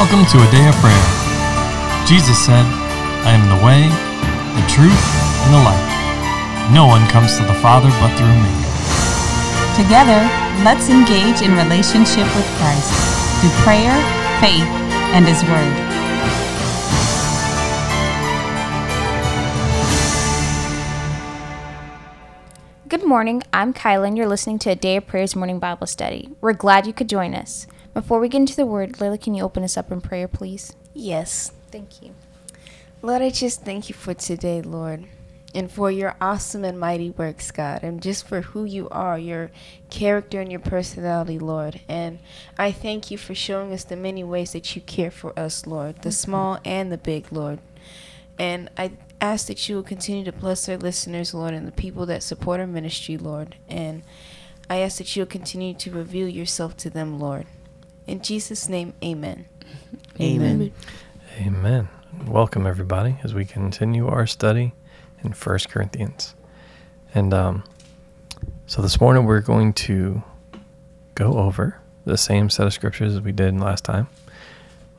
Welcome to a day of prayer. Jesus said, I am the way, the truth, and the life. No one comes to the Father but through me. Together, let's engage in relationship with Christ through prayer, faith, and His Word. Good morning. I'm Kyla, and you're listening to a Day of Prayers morning Bible study. We're glad you could join us. Before we get into the Word, Layla, can you open us up in prayer, please? Yes. Thank you. Lord, I just thank you for today, Lord, and for your awesome and mighty works, God, and just for who you are, your character and your personality, Lord. And I thank you for showing us the many ways that you care for us, Lord, the mm-hmm. small and the big, Lord. And I ask that you will continue to bless our listeners, Lord, and the people that support our ministry, Lord. And I ask that you'll continue to reveal yourself to them, Lord. In Jesus' name, amen. Amen. Amen. Welcome, everybody, as we continue our study in First Corinthians. And um, so this morning we're going to go over the same set of scriptures as we did last time.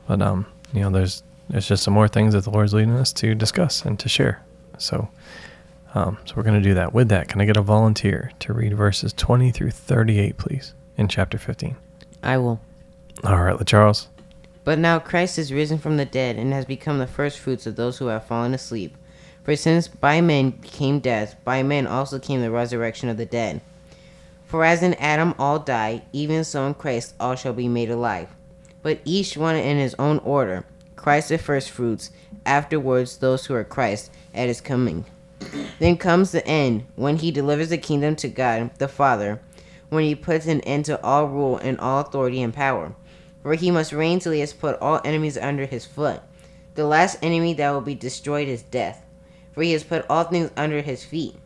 But, um, you know, there's there's just some more things that the Lord's leading us to discuss and to share. So, um, so we're going to do that. With that, can I get a volunteer to read verses 20 through 38, please, in chapter 15? I will. All right, Charles. But now Christ is risen from the dead and has become the first fruits of those who have fallen asleep. For since by men came death, by men also came the resurrection of the dead. For as in Adam all die, even so in Christ all shall be made alive. But each one in his own order. Christ the first fruits, afterwards those who are Christ at his coming. Then comes the end, when he delivers the kingdom to God the Father, when he puts an end to all rule and all authority and power. For he must reign till he has put all enemies under his foot. The last enemy that will be destroyed is death, for he has put all things under his feet.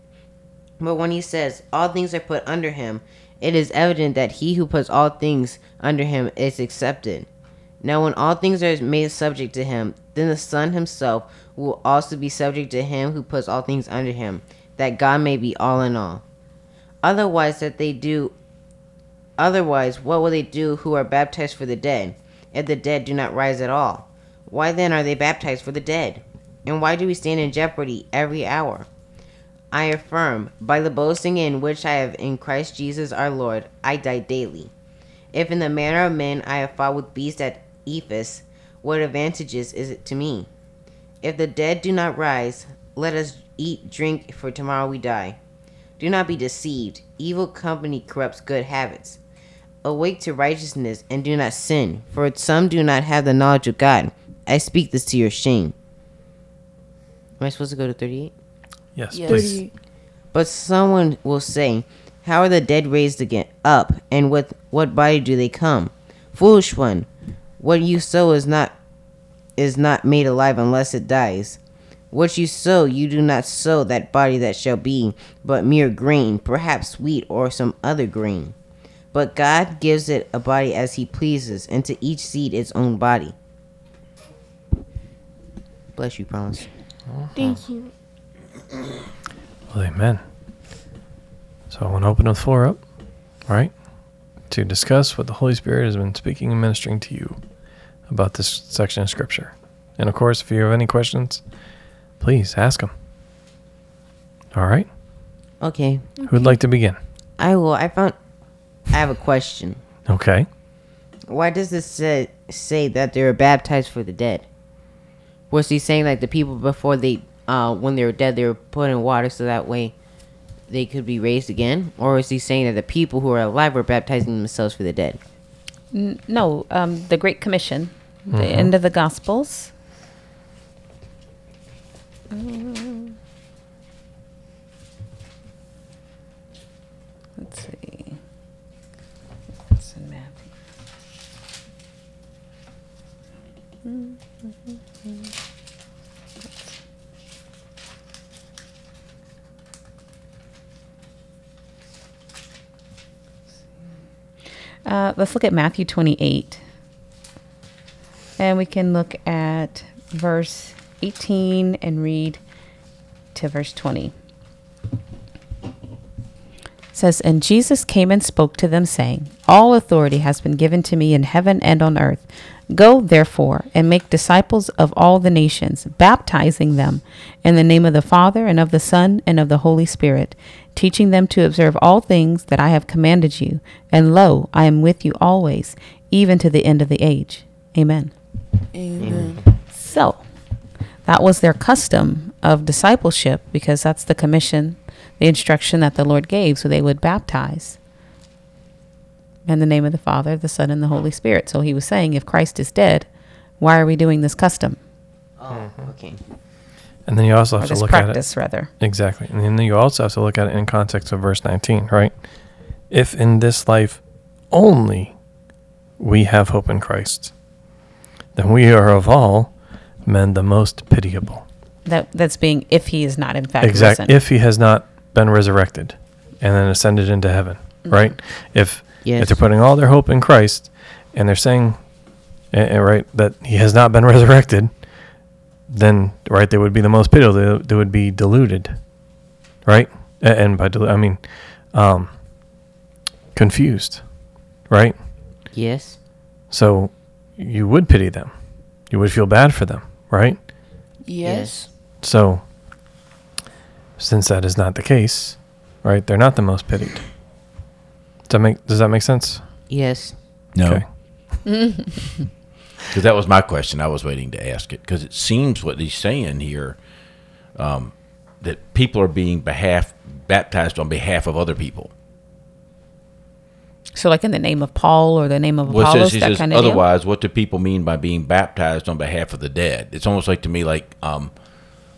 But when he says, All things are put under him, it is evident that he who puts all things under him is accepted. Now, when all things are made subject to him, then the Son himself will also be subject to him who puts all things under him, that God may be all in all. Otherwise, that they do. Otherwise, what will they do who are baptized for the dead, if the dead do not rise at all? Why then are they baptized for the dead? And why do we stand in jeopardy every hour? I affirm, by the boasting in which I have in Christ Jesus our Lord, I die daily. If in the manner of men I have fought with beasts at Ephesus, what advantages is it to me? If the dead do not rise, let us eat, drink, for tomorrow we die. Do not be deceived. Evil company corrupts good habits. Awake to righteousness and do not sin, for some do not have the knowledge of God. I speak this to your shame. Am I supposed to go to 38? Yes, Yes. please. But someone will say, How are the dead raised again up, and with what body do they come? Foolish one, what you sow is not is not made alive unless it dies. What you sow, you do not sow that body that shall be, but mere grain, perhaps wheat or some other grain. But God gives it a body as he pleases, and to each seed its own body. Bless you, promise. Thank you. Well, amen. So I want to open the floor up, right, to discuss what the Holy Spirit has been speaking and ministering to you about this section of Scripture. And of course, if you have any questions, please ask them. All right. Okay, Who'd like to begin? I will. I found. I have a question. Okay. Why does this say, say that they were baptized for the dead? Was he saying like the people before they, uh, when they were dead, they were put in water so that way they could be raised again? Or is he saying that the people who are alive were baptizing themselves for the dead? N- no, um, the Great Commission, the Mhm. end of the Gospels. Let's see. It's in Matthew. Uh, let's look at Matthew 28. And we can look at verse 18 and read to verse 20. It says, And Jesus came and spoke to them, saying, All authority has been given to me in heaven and on earth. Go, therefore, and make disciples of all the nations, baptizing them in the name of the Father, and of the Son, and of the Holy Spirit, teaching them to observe all things that I have commanded you. And lo, I am with you always, even to the end of the age. Amen. Amen. So, that was their custom of discipleship because that's the commission, the instruction that the Lord gave. So they would baptize in the name of the Father, the Son, and the Holy Spirit. So he was saying, if Christ is dead, why are we doing this custom Oh, mm-hmm. okay. And then you also or have to this look at it. practice, rather? Exactly. And then you also have to look at it in context of verse 19, right? If in this life only we have hope in Christ, then we are of all men the most pitiable. That that's being if he is not in fact Exact. risen. If he has not been resurrected and then ascended into heaven, mm-hmm. right? If Yes. if they're putting all their hope in Christ and they're saying, right, that he has not been resurrected, then right they would be the most pitiable. They, they would be deluded, right? And by delu- I mean um, confused, right? Yes. So you would pity them. You would feel bad for them, right? Yes. So, since that is not the case, right? They're not the most pitied. Does that make Does that make sense? Yes. No, Okay. because that was my question. I was waiting to ask it because it seems what he's saying here um, that people are being behalf baptized on behalf of other people. so, like in the name of Paul or the name of Well, it Apollos, says, that says kind of deal. otherwise. What do people mean by being baptized on behalf of the dead? It's almost like to me like um,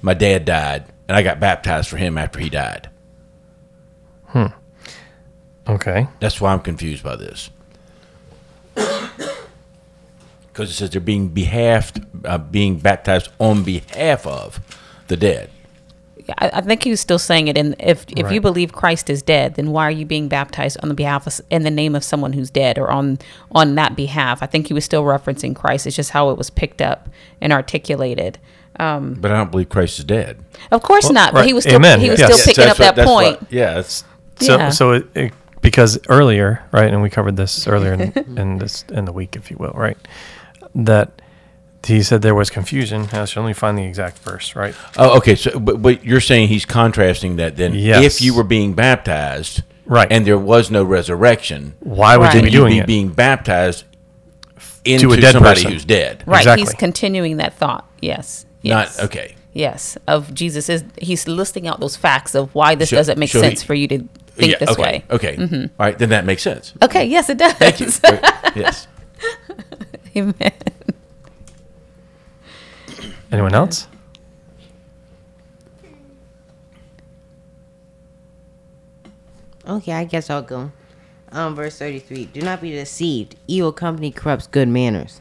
my dad died and I got baptized for him after he died. Okay. That's why I'm confused by this. Because it says they're being behalf, uh, being baptized on behalf of the dead. I, I think he was still saying it. And if if you believe Christ is dead, then why are you being baptized on the behalf of, in the name of someone who's dead or on on that behalf? I think he was still referencing Christ. It's just how it was picked up and articulated. Um, But I don't believe Christ is dead. of course Well, not. But he right. was still Amen. he was Yes. still Yes, picking up That's what- that that's point. what- yeah, it's So Yeah. so it, it, because earlier, right, and we covered this earlier in, in this in the week, if you will, right, that he said there was confusion. I should only find the exact verse, right? Oh, okay. So, but, but you're saying he's contrasting that then Yes. if you were being baptized, Right. and there was no resurrection, Why would you Right. be would you doing be it? being baptized into a dead somebody person. who's dead? Right. Exactly. He's continuing that thought. Yes. yes. Not okay. Yes. Of Jesus is he's listing out those facts of why this So- doesn't make so he- sense for you to think yeah, this okay, way. Mm-hmm. Okay. All right. Then that makes sense. Okay. Yes, it does. Thank you. Yes. Amen. Anyone else? Okay, I guess I'll go. Um, verse 33. Do not be deceived. Evil company corrupts good manners.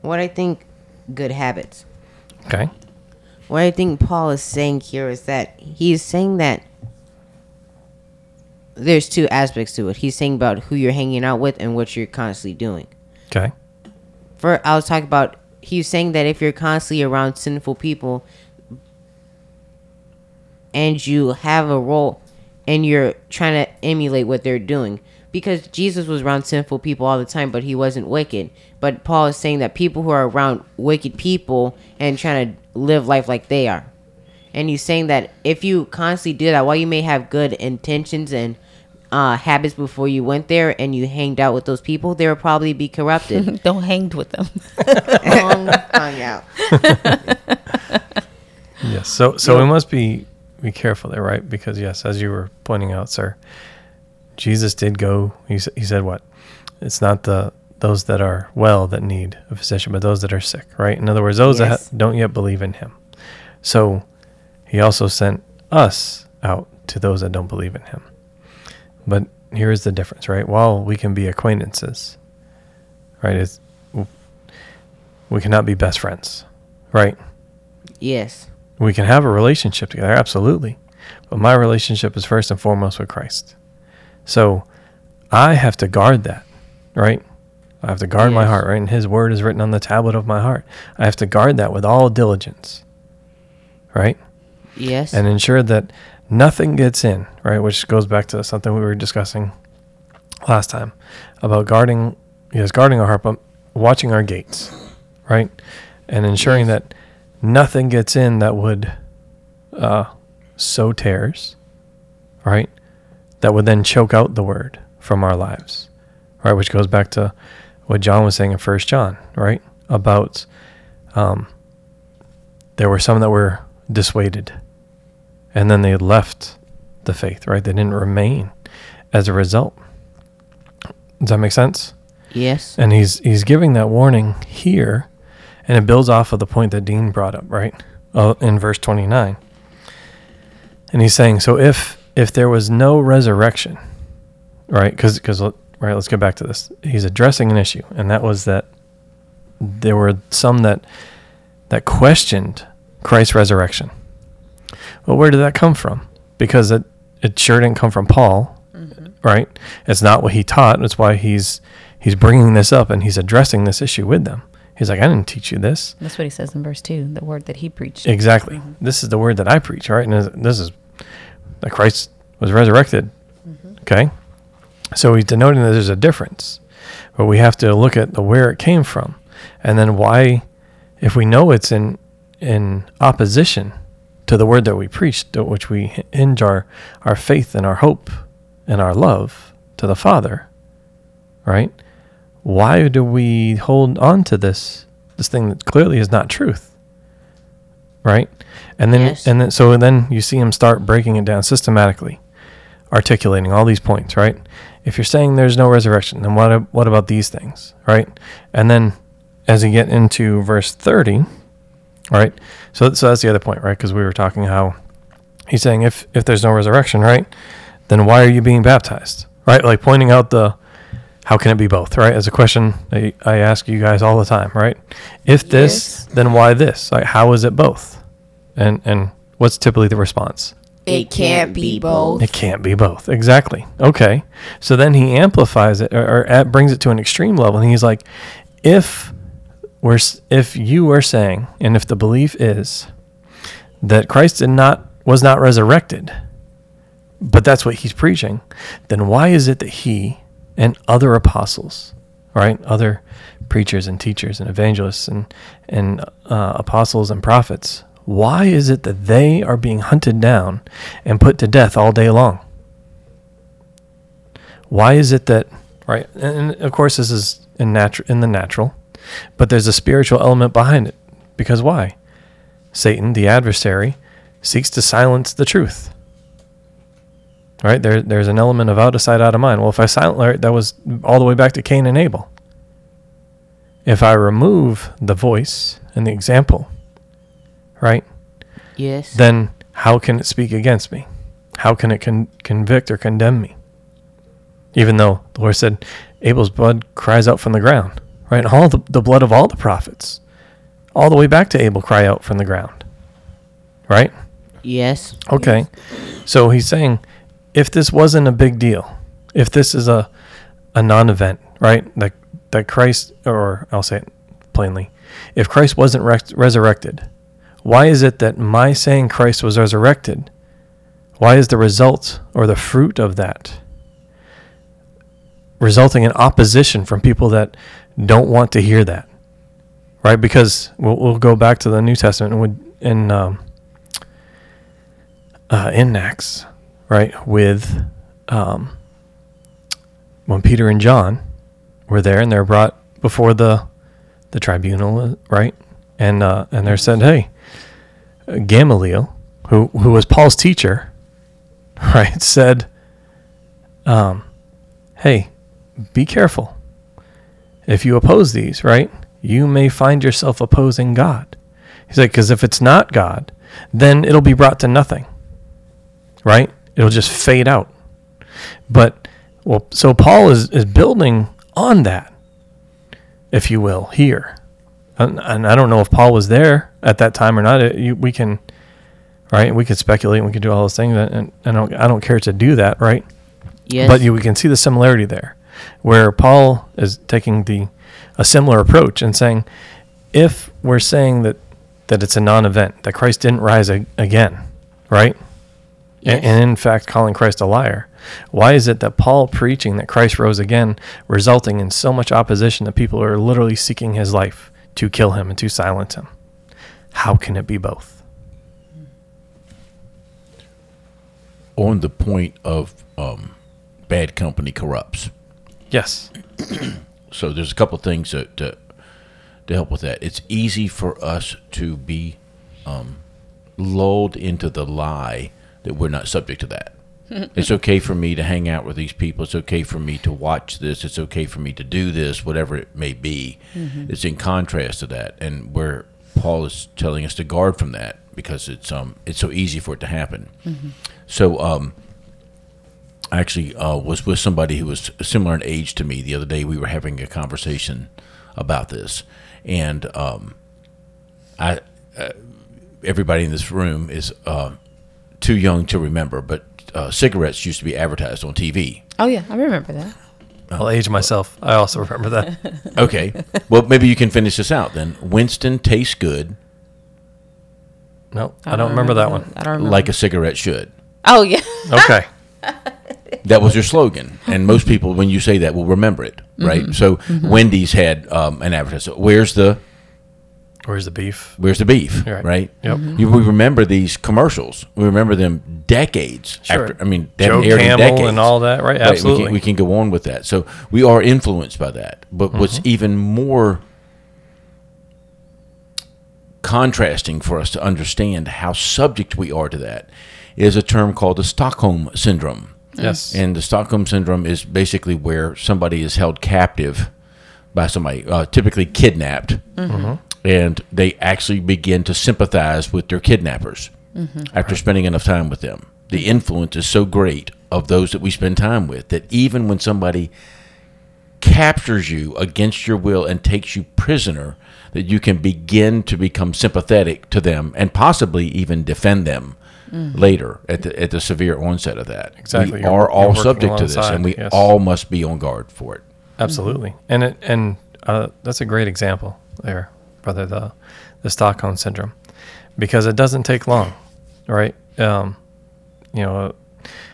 What I think, good habits. Okay. What I think Paul is saying here is that he's saying that there's two aspects to it. He's saying about who you're hanging out with and what you're constantly doing. Okay. For I was talking about, he's saying that if you're constantly around sinful people and you have a role and you're trying to emulate what they're doing, because Jesus was around sinful people all the time, but he wasn't wicked. But Paul is saying that people who are around wicked people and trying to live life like they are. And he's saying that if you constantly do that, while you may have good intentions and uh, habits before you went there and you hanged out with those people, they will probably be corrupted. Don't hang with them. hung out. Yes. So so we must be be careful there, right? Because yes, as you were pointing out, sir, Jesus did go. He he said what? It's not the those that are well that need a physician, but those that are sick, right? In other words, those that Yes. ha- don't yet believe in Him. So He also sent us out to those that don't believe in Him. But here is the difference, right? While we can be acquaintances, right? It's, we cannot be best friends, right? Yes. We can have a relationship together, absolutely. But my relationship is first and foremost with Christ. So I have to guard that, right? I have to guard my heart, right? And his word is written on the tablet of my heart. I have to guard that with all diligence, right? Yes. And ensure that nothing gets in, right? Which goes back to something we were discussing last time about guarding, yes, guarding our heart, but watching our gates, right? And ensuring Yes. that nothing gets in that would uh, sow tares, right? That would then choke out the word from our lives, right? Which goes back to what John was saying in First John, right? About um, there were some that were dissuaded, and then they left the faith, right? They didn't remain as a result. Does that make sense? Yes. And he's he's giving that warning here, and it builds off of the point that Dean brought up, right? Uh, in verse twenty nine. And he's saying, so if if there was no resurrection, right? Because because right, let's get back to this. He's addressing an issue, and that was that there were some that that questioned Christ's resurrection. Well, where did that come from? Because it it sure didn't come from Paul, mm-hmm. right? It's not what he taught. That's why he's he's bringing this up and he's addressing this issue with them. He's like, I didn't teach you this. That's what he says in verse 2, the word that he preached. Exactly. Mm-hmm. This is the word that I preach, right? And this- this is that Christ was resurrected. Mm-hmm. Okay. So he's denoting that there's a difference, but we have to look at the where it came from, and then why, if we know it's in in opposition to the word that we preach, which we hinge our our faith and our hope and our love to the Father, right? Why do we hold on to this this thing that clearly is not truth? Right? And then Yes. and then so then you see him start breaking it down systematically, articulating all these points, right? If you're saying there's no resurrection, then what what about these things, right? And then as you get into verse 30, right? So so that's the other point, right? Because we were talking how he's saying if if there's no resurrection, right? Then why are you being baptized? Right? Like pointing out the how can it be both, right? As a question I, I ask you guys all the time, right? If this, then why this? Like how is it both? And and what's typically the response? It can't be both. It can't be both. Exactly. Okay. So then he amplifies it or, or at, brings it to an extreme level, and he's like, if we're if you are saying, and if the belief is that Christ did not was not resurrected, but that's what he's preaching, then why is it that he and other apostles, right, other preachers and teachers and evangelists and and uh, apostles and prophets, why is it that they are being hunted down and put to death all day long? Why is it that right? And of course, this is in natural in the natural, but there's a spiritual element behind it. Because why? Satan, the adversary, seeks to silence the truth. Right there, there's an element of out of sight, out of mind. Well, if I silence, right, that was all the way back to Cain and Abel. If I remove the voice and the example, right, Yes. then how can it speak against me? How can it con- convict or condemn me? Even though the Lord said, Abel's blood cries out from the ground, right? All the, the blood of all the prophets, all the way back to Abel, cry out from the ground, right? yes. Okay. So he's saying, if this wasn't a big deal, if this is a a non-event, right? That that Christ, or I'll say it plainly, if Christ wasn't res- resurrected, why is it that my saying Christ was resurrected? Why is the result or the fruit of that resulting in opposition from people that don't want to hear that? Right? Because we'll, we'll go back to the New Testament and in um, uh, in Acts, right? With um, when Peter and John were there, and they're brought before the the tribunal, uh, right? And uh, and they're said, "Hey, Gamaliel, who who was Paul's teacher, right, said, um, hey, be careful. If you oppose these, right, you may find yourself opposing God." He's like, because if it's not God, then it'll be brought to nothing, right? It'll just fade out. But well, so Paul is is building on that, if you will, here. And, and I don't know if Paul was there at that time or not. It, you, we can, right? We could speculate. and We could do all those things, and, and I don't I don't care to do that, right? Yes. But you, we can see the similarity there, where Paul is taking the a similar approach and saying, if we're saying that that it's a non-event, that Christ didn't rise a, again, right? Yes. and, and in fact calling Christ a liar. Why is it that Paul preaching that Christ rose again, resulting in so much opposition that people are literally seeking his life to kill him and to silence him? How can it be both? On the point of um, bad company corrupts. Yes. So there's a couple things to, to to help with that. It's easy for us to be um, lulled into the lie that we're not subject to that. it's okay for me to hang out with these people. It's okay for me to watch this. It's okay for me to do this, whatever it may be. It's in contrast to that, and where Paul is telling us to guard from that because it's um it's so easy for it to happen. So um, I actually uh, was with somebody who was similar in age to me the other day. We were having a conversation about this, and um, I uh, everybody in this room is uh, too young to remember, but uh, cigarettes used to be advertised on TV. Oh yeah, I remember that. I'll age myself. I also remember that. Okay, well maybe you can finish this out then. Winston tastes good No, I don't remember that one. I don't remember. like a cigarette should. oh yeah. Okay. That was your slogan, and most people, when you say that, will remember it, right? So Wendy's had um, an advertisement. Where's the Where's the beef? Where's the beef? Right. Right. Yep. You, we remember these commercials. We remember them decades Sure. after. I mean, they Joe haven't in Camel decades. and all that, right? Right, Absolutely. We can, we can go on with that. So we are influenced by that. But what's Mm-hmm. even more contrasting for us to understand how subject we are to that is a term called the Stockholm syndrome. Yes. And the Stockholm syndrome is basically where somebody is held captive by somebody, uh, typically kidnapped, and they actually begin to sympathize with their kidnappers after spending enough time with them. The influence is so great of those that we spend time with that even when somebody captures you against your will and takes you prisoner, that you can begin to become sympathetic to them and possibly even defend them later at the at the severe onset of that. Exactly. We You're- are all subject to this, and we yes. all must be on guard for it. Absolutely, and it and uh, that's a great example there, brother. The the Stockholm syndrome, because it doesn't take long, right? Um, you know,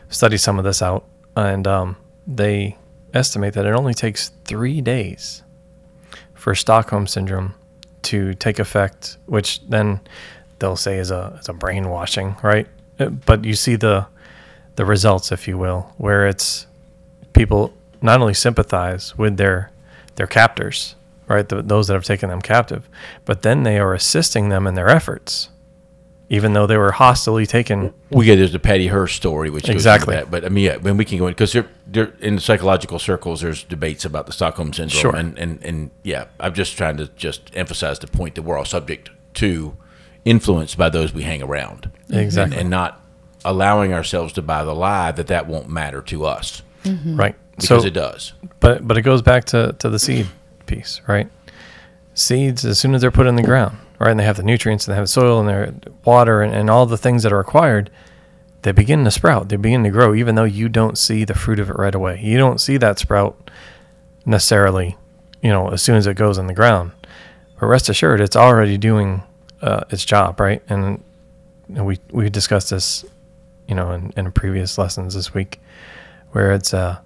study some of this out, and um, they estimate that it only takes three days for Stockholm syndrome to take effect, which then they'll say is a is a brainwashing, right? Uh, But you see the the results, if you will, where it's people not only sympathize with their their captors, right, the, those that have taken them captive, but then they are assisting them in their efforts, even though they were hostily taken. We get there's the Patty Hearst story, which Exactly. that. But I mean, yeah, when we can go in because there, there in psychological circles, there's debates about the Stockholm syndrome, Sure. and and and yeah, I'm just trying to just emphasize the point that we're all subject to influence by those we hang around, Exactly. and, and not allowing ourselves to buy the lie that that won't matter to us mm-hmm. Right. because so, it does. but but it goes back to, to the seed piece, right? Seeds, as soon as they're put in the ground, right, and they have the nutrients and they have soil and their water and, and all the things that are required, they begin to sprout. They begin to grow, even though you don't see the fruit of it right away. You don't see that sprout necessarily, you know, as soon as it goes in the ground. But rest assured, it's already doing uh, its job, right? And, we we discussed this, you know, in, in previous lessons this week, where it's uh,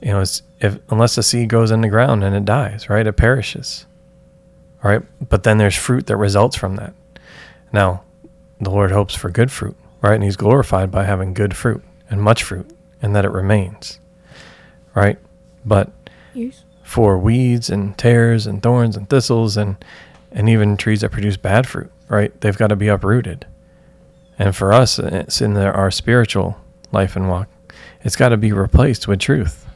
you know, it's if unless the seed goes in the ground and it dies, right? It perishes. Right? But then there's fruit that results from that. Now, the Lord hopes for good fruit, right? And he's glorified by having good fruit and much fruit and that it remains. Right? But for weeds and tares and thorns and thistles and and even trees that produce bad fruit, right? They've got to be uprooted. And for us, it's in the, our spiritual life and walk. It's got to be replaced with truth.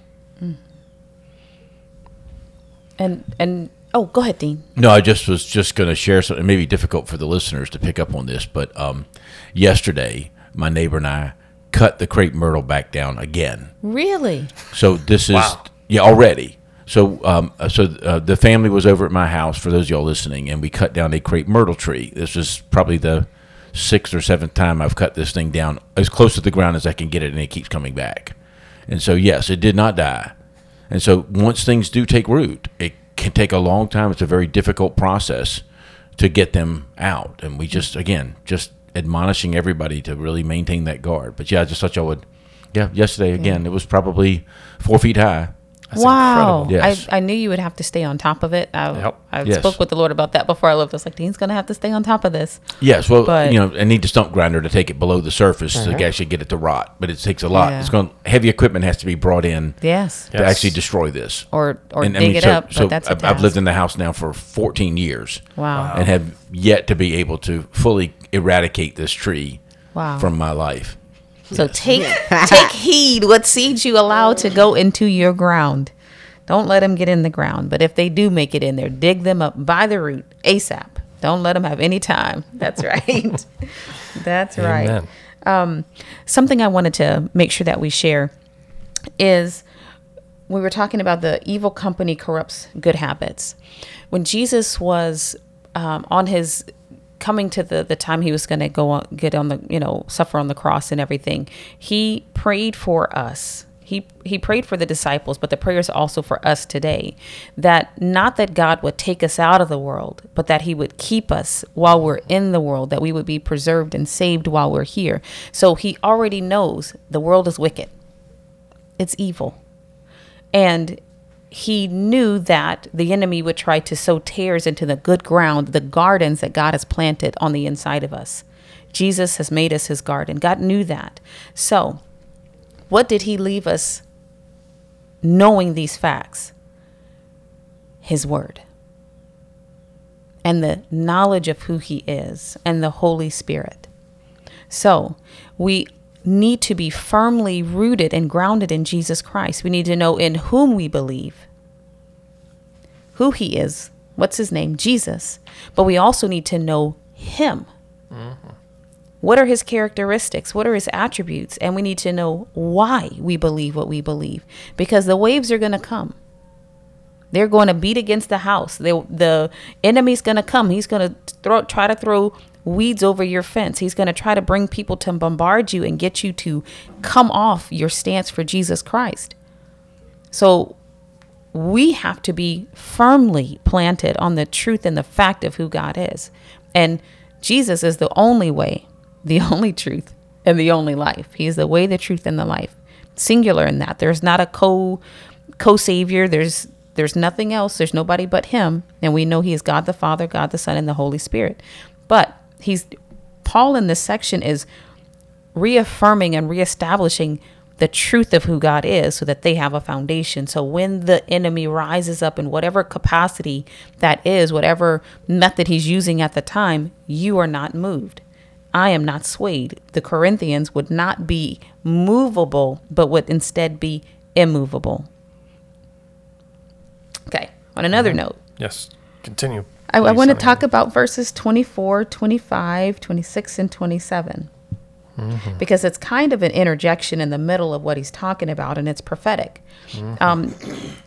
And and oh, go ahead, Dean. No, I just was just going to share something. It may be difficult for the listeners to pick up on this, but um, yesterday my neighbor and I cut the crepe myrtle back down again. Really? So this is yeah already. So um, uh, so uh, the family was over at my house for those of y'all listening, and we cut down a crepe myrtle tree. This is probably the sixth or seventh time I've cut this thing down as close to the ground as I can get it, and it keeps coming back. And so yes, it did not die. And so once things do take root, it can take a long time. It's a very difficult process to get them out. And we just again just admonishing everybody to really maintain that guard. But yeah, I just thought y'all would. Yeah, yesterday again, it was probably four feet high. That's wow. incredible. Yes. I, I knew you would have to stay on top of it. I, Yep. I Yes. spoke with the Lord about that before I left. I was like, Dean's going to have to stay on top of this. Yes, well, But- you know, I need the stump grinder to take it below the surface to uh-huh. actually get it to rot. But it takes a lot. Yeah. It's going heavy equipment has to be brought in Yes. to Yes. actually destroy this. Or, or And, I dig mean, it so- up. So but that's a I've, I've lived in the house now for 14 years. Wow. and have yet to be able to fully eradicate this tree Wow. from my life. So take take heed what seeds you allow to go into your ground. Don't let them get in the ground. But if they do make it in there, dig them up by the root ASAP. Don't let them have any time. That's right. That's right. Um, something I wanted to make sure that we share is we were talking about the evil company corrupts good habits. When Jesus was um, on his coming to the, the time he was going to go on, get on the, you know, suffer on the cross and everything, he prayed for us. He, he prayed for the disciples, but the prayer is also for us today. That not that God would take us out of the world, but that He would keep us while we're in the world, that we would be preserved and saved while we're here. So He already knows the world is wicked, it's evil. And he knew that the enemy would try to sow tares into the good ground, the gardens that God has planted on the inside of us. Jesus has made us his garden. God knew that. So, what did he leave us knowing these facts? His word. And the knowledge of who he is and the Holy Spirit. So, we need to be firmly rooted and grounded in Jesus Christ. We need to know in whom we believe, who he is, what's his name, Jesus. But we also need to know him. Mm-hmm. What are his characteristics? What are his attributes? And we need to know why we believe what we believe because the waves are going to come. They're going to beat against the house. They, the enemy's going to come. He's going to throw, try to throw weeds over your fence. He's going to try to bring people to bombard you and get you to come off your stance for Jesus Christ. So we have to be firmly planted on the truth and the fact of who God is. And Jesus is the only way, the only truth, and the only life. He is the way, the truth, and the life. Singular in that. There's not a co co savior. There's there's nothing else. There's nobody but him. And we know he is God the Father, God the Son, and the Holy Spirit. But he's Paul in this section is reaffirming and reestablishing the truth of who God is so that they have a foundation. So when the enemy rises up in whatever capacity that is, whatever method he's using at the time, you are not moved. I am not swayed. The Corinthians would not be movable, but would instead be immovable. Okay, on another mm-hmm. note, Yes. Continue. I, I want to talk about verses 24, 25, 26, and 27. Because it's kind of an interjection in the middle of what he's talking about, and it's prophetic. Um,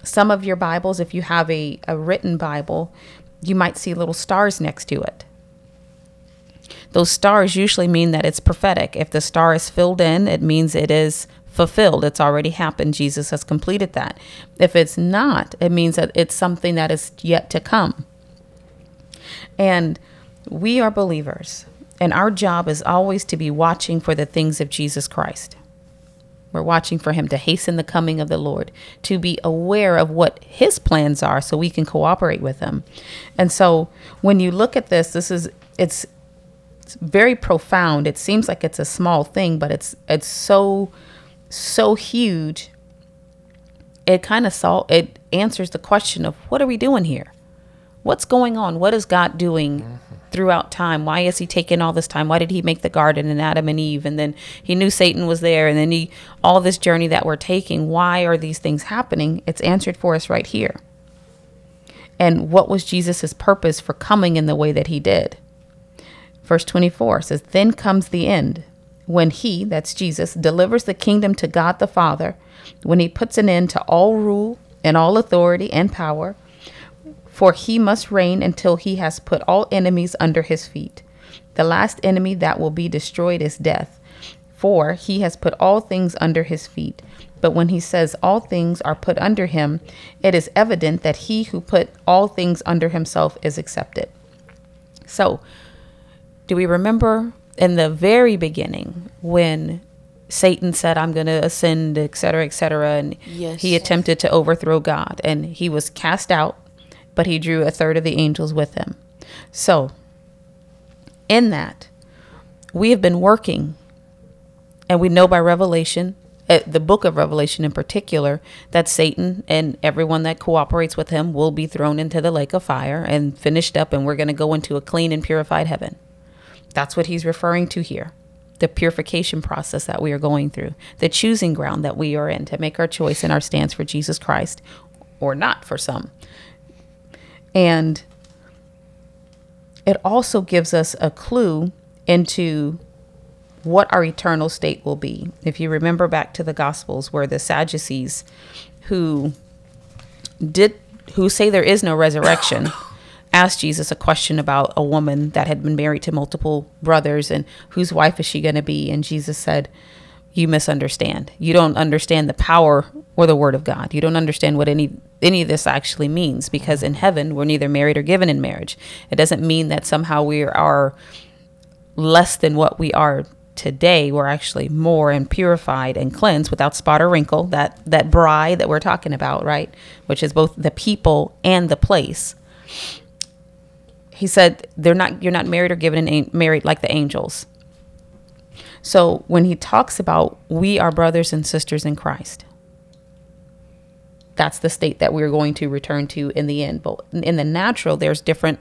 some of your Bibles, if you have a, a written Bible, you might see little stars next to it. Those stars usually mean that it's prophetic. If the star is filled in, it means it is fulfilled. It's already happened. Jesus has completed that. If it's not, it means that it's something that is yet to come. And we are believers, and our job is always to be watching for the things of Jesus Christ. We're watching for him to hasten the coming of the Lord, to be aware of what his plans are so we can cooperate with him. And so when you look at this, this is it's it's very profound. It seems like it's a small thing, but it's it's so so huge. It kind of sol- it answers the question of what are we doing here? What's going on? What is God doing mm-hmm. throughout time? Why is he taking all this time? Why did he make the garden and Adam and Eve? And then he knew Satan was there and then he all this journey that we're taking, why are these things happening? It's answered for us right here. And what was Jesus' purpose for coming in the way that he did? Verse 24 says, Then comes the end, when he, that's Jesus, delivers the kingdom to God the Father, when he puts an end to all rule and all authority and power. For he must reign until he has put all enemies under his feet. The last enemy that will be destroyed is death, for he has put all things under his feet. But when he says all things are put under him, it is evident that he who put all things under himself is accepted. So, do we remember in the very beginning when Satan said, I'm going to ascend, et cetera, et cetera. And Yes. he attempted to overthrow God and he was cast out, but he drew a third of the angels with him. So, in that, we have been working, and we know by Revelation, uh, the book of Revelation in particular, that Satan and everyone that cooperates with him will be thrown into the lake of fire and finished up, and we're going to go into a clean and purified heaven. That's what he's referring to here. The purification process that we are going through, the choosing ground that we are in to make our choice and our stance for Jesus Christ or not for some. And it also gives us a clue into what our eternal state will be. If you remember back to the Gospels, where the Sadducees, who did who say there is no resurrection, asked Jesus a question about a woman that had been married to multiple brothers and whose wife is she going to be? And Jesus said, "You misunderstand. You don't understand the power or the word of God. You don't understand what any any of this actually means because in heaven we're neither married or given in marriage. It doesn't mean that somehow we are less than what we are today we're actually more and purified and cleansed without spot or wrinkle that that bride that we're talking about right which is both the people and the place he said they're not you're not married or given in married like the angels so when he talks about we are brothers and sisters in christ that's the state that we're going to return to in the end but in the natural there's different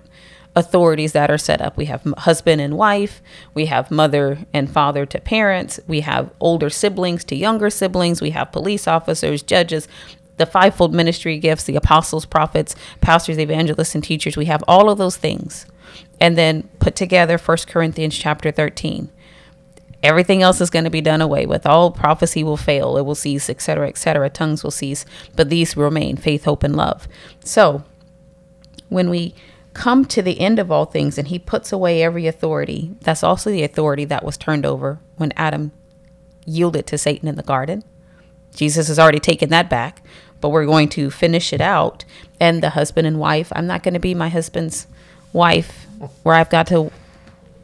authorities that are set up. We have husband and wife, we have mother and father to parents, we have older siblings to younger siblings, we have police officers, judges, the fivefold ministry gifts, the apostles, prophets, pastors, evangelists, and teachers. We have all of those things. And then put together 1 Corinthians chapter 13. Everything else is going to be done away with. All prophecy will fail, it will cease, etc., etc. Tongues will cease, but these remain faith, hope, and love. So, when we come to the end of all things and he puts away every authority, that's also the authority that was turned over when Adam yielded to Satan in the garden. Jesus has already taken that back, but we're going to finish it out. And the husband and wife, I'm not going to be my husband's wife where I've got to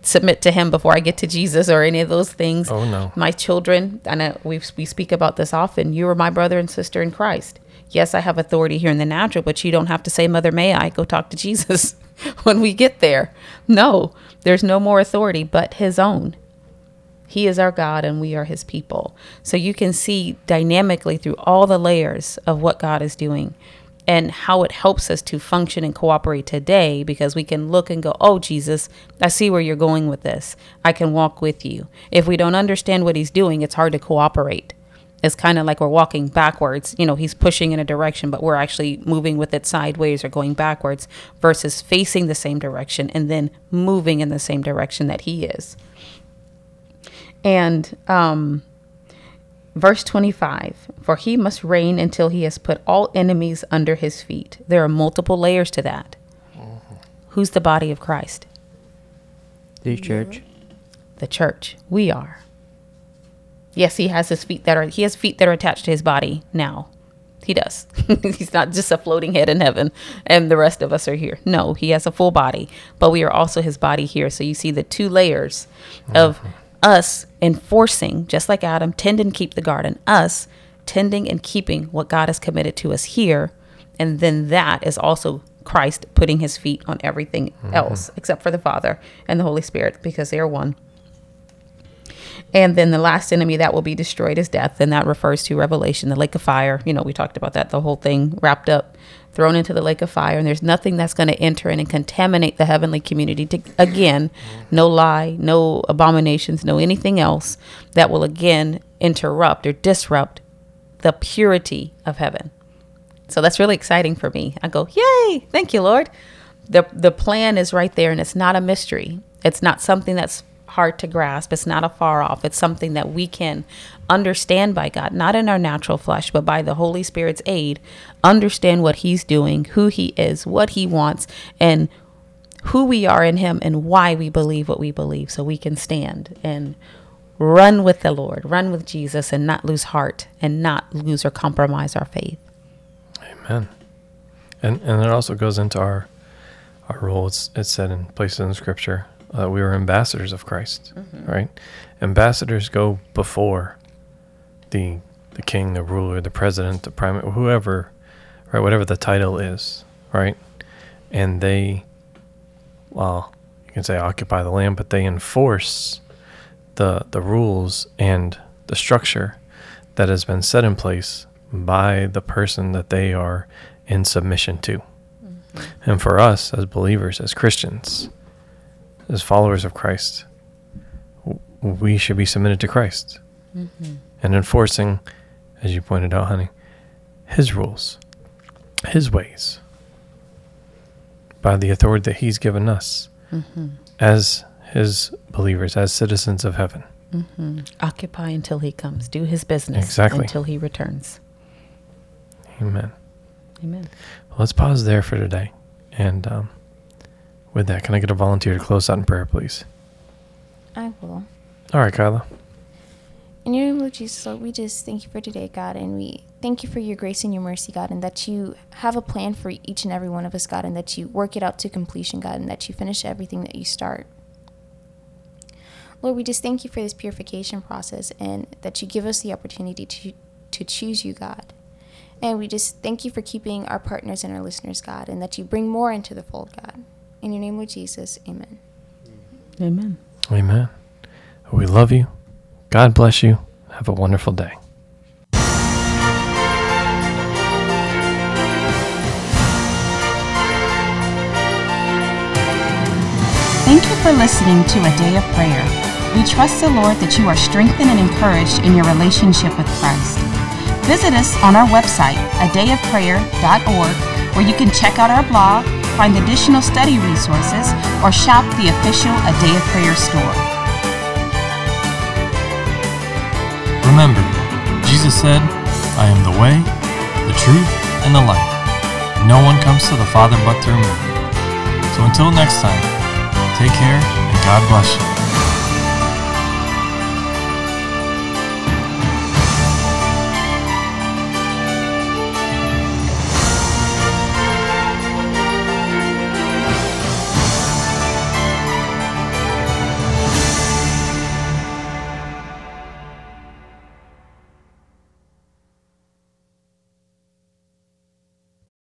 submit to him before I get to Jesus or any of those things. Oh, no. My children, and I, we we speak about this often. You are my brother and sister in Christ. Yes, I have authority here in the natural, but you don't have to say, "Mother, may I go talk to Jesus?" when we get there. No, there's no more authority but His own. He is our God and we are his people. So you can see dynamically through all the layers of what God is doing and how it helps us to function and cooperate today because we can look and go, Oh, Jesus, I see where you're going with this. I can walk with you. If we don't understand what he's doing, it's hard to cooperate. It's kind of like we're walking backwards. You know, he's pushing in a direction, but we're actually moving with it sideways or going backwards versus facing the same direction and then moving in the same direction that he is. And um, verse 25 For he must reign until he has put all enemies under his feet. There are multiple layers to that. Mm-hmm. Who's the body of Christ? The church. The church. We are. Yes, he has his feet that are he has feet that are attached to his body now. He does. He's not just a floating head in heaven and the rest of us are here. No, he has a full body, but we are also his body here. So you see the two layers of mm-hmm. Us enforcing, just like Adam, tend and keep the garden, us tending and keeping what God has committed to us here. And then that is also Christ putting his feet on everything mm-hmm. else except for the Father and the Holy Spirit because they are one. And then the last enemy that will be destroyed is death. And that refers to Revelation, the lake of fire. You know, we talked about that, the whole thing wrapped up, thrown into the lake of fire. And there's nothing that's going to enter in and contaminate the heavenly community. To, again, no lie, no abominations, no anything else that will again interrupt or disrupt the purity of heaven. So that's really exciting for me. I go, yay, thank you, Lord. The, the plan is right there and it's not a mystery. It's not something that's hard to grasp. It's not a far off. It's something that we can understand by God, not in our natural flesh, but by the Holy Spirit's aid, understand what He's doing, who He is, what He wants, and who we are in Him and why we believe what we believe so we can stand and run with the Lord, run with Jesus, and not lose heart and not lose or compromise our faith. Amen. And and it also goes into our our role. It's it's said in places in Scripture uh, we are ambassadors of Christ, right? Ambassadors go before the the king, the ruler, the president, the prime, whoever, right? Whatever the title is, right? And they, well, you can say occupy the land, but they enforce the the rules and the structure that has been set in place by the person that they are in submission to. Mm-hmm. And for us as believers, as Christians, as followers of Christ, w- we should be submitted to Christ mm-hmm. And enforcing, as you pointed out, honey, His rules, His ways, by the authority that He's given us as His believers, as citizens of heaven. Occupy until he comes. Do his business Exactly. until he returns. Amen. Amen. Well, let's pause there for today. And um, with that, can I get a volunteer to close out in prayer, please? I will. All right, Kyla. In your name, Lord Jesus, Lord, we just thank you for today, God, and we thank you for your grace and your mercy, God, and that you have a plan for each and every one of us, God, and that you work it out to completion, God, and that you finish everything that you start. Lord, we just thank you for this purification process and that you give us the opportunity to, to choose you, God. And we just thank you for keeping our partners and our listeners, God, and that you bring more into the fold, God. In your name, Lord Jesus, amen. Amen. Amen. We love you. God bless you. Have a wonderful day. Thank you for listening to A Day of Prayer. We trust the Lord that you are strengthened and encouraged in your relationship with Christ. Visit us on our website, adayofprayer.org, where you can check out our blog, find additional study resources, or shop the official A Day of Prayer store. Jesus said, I am the way, the truth, and the life. No one comes to the Father but through me. So until next time, take care and God bless you.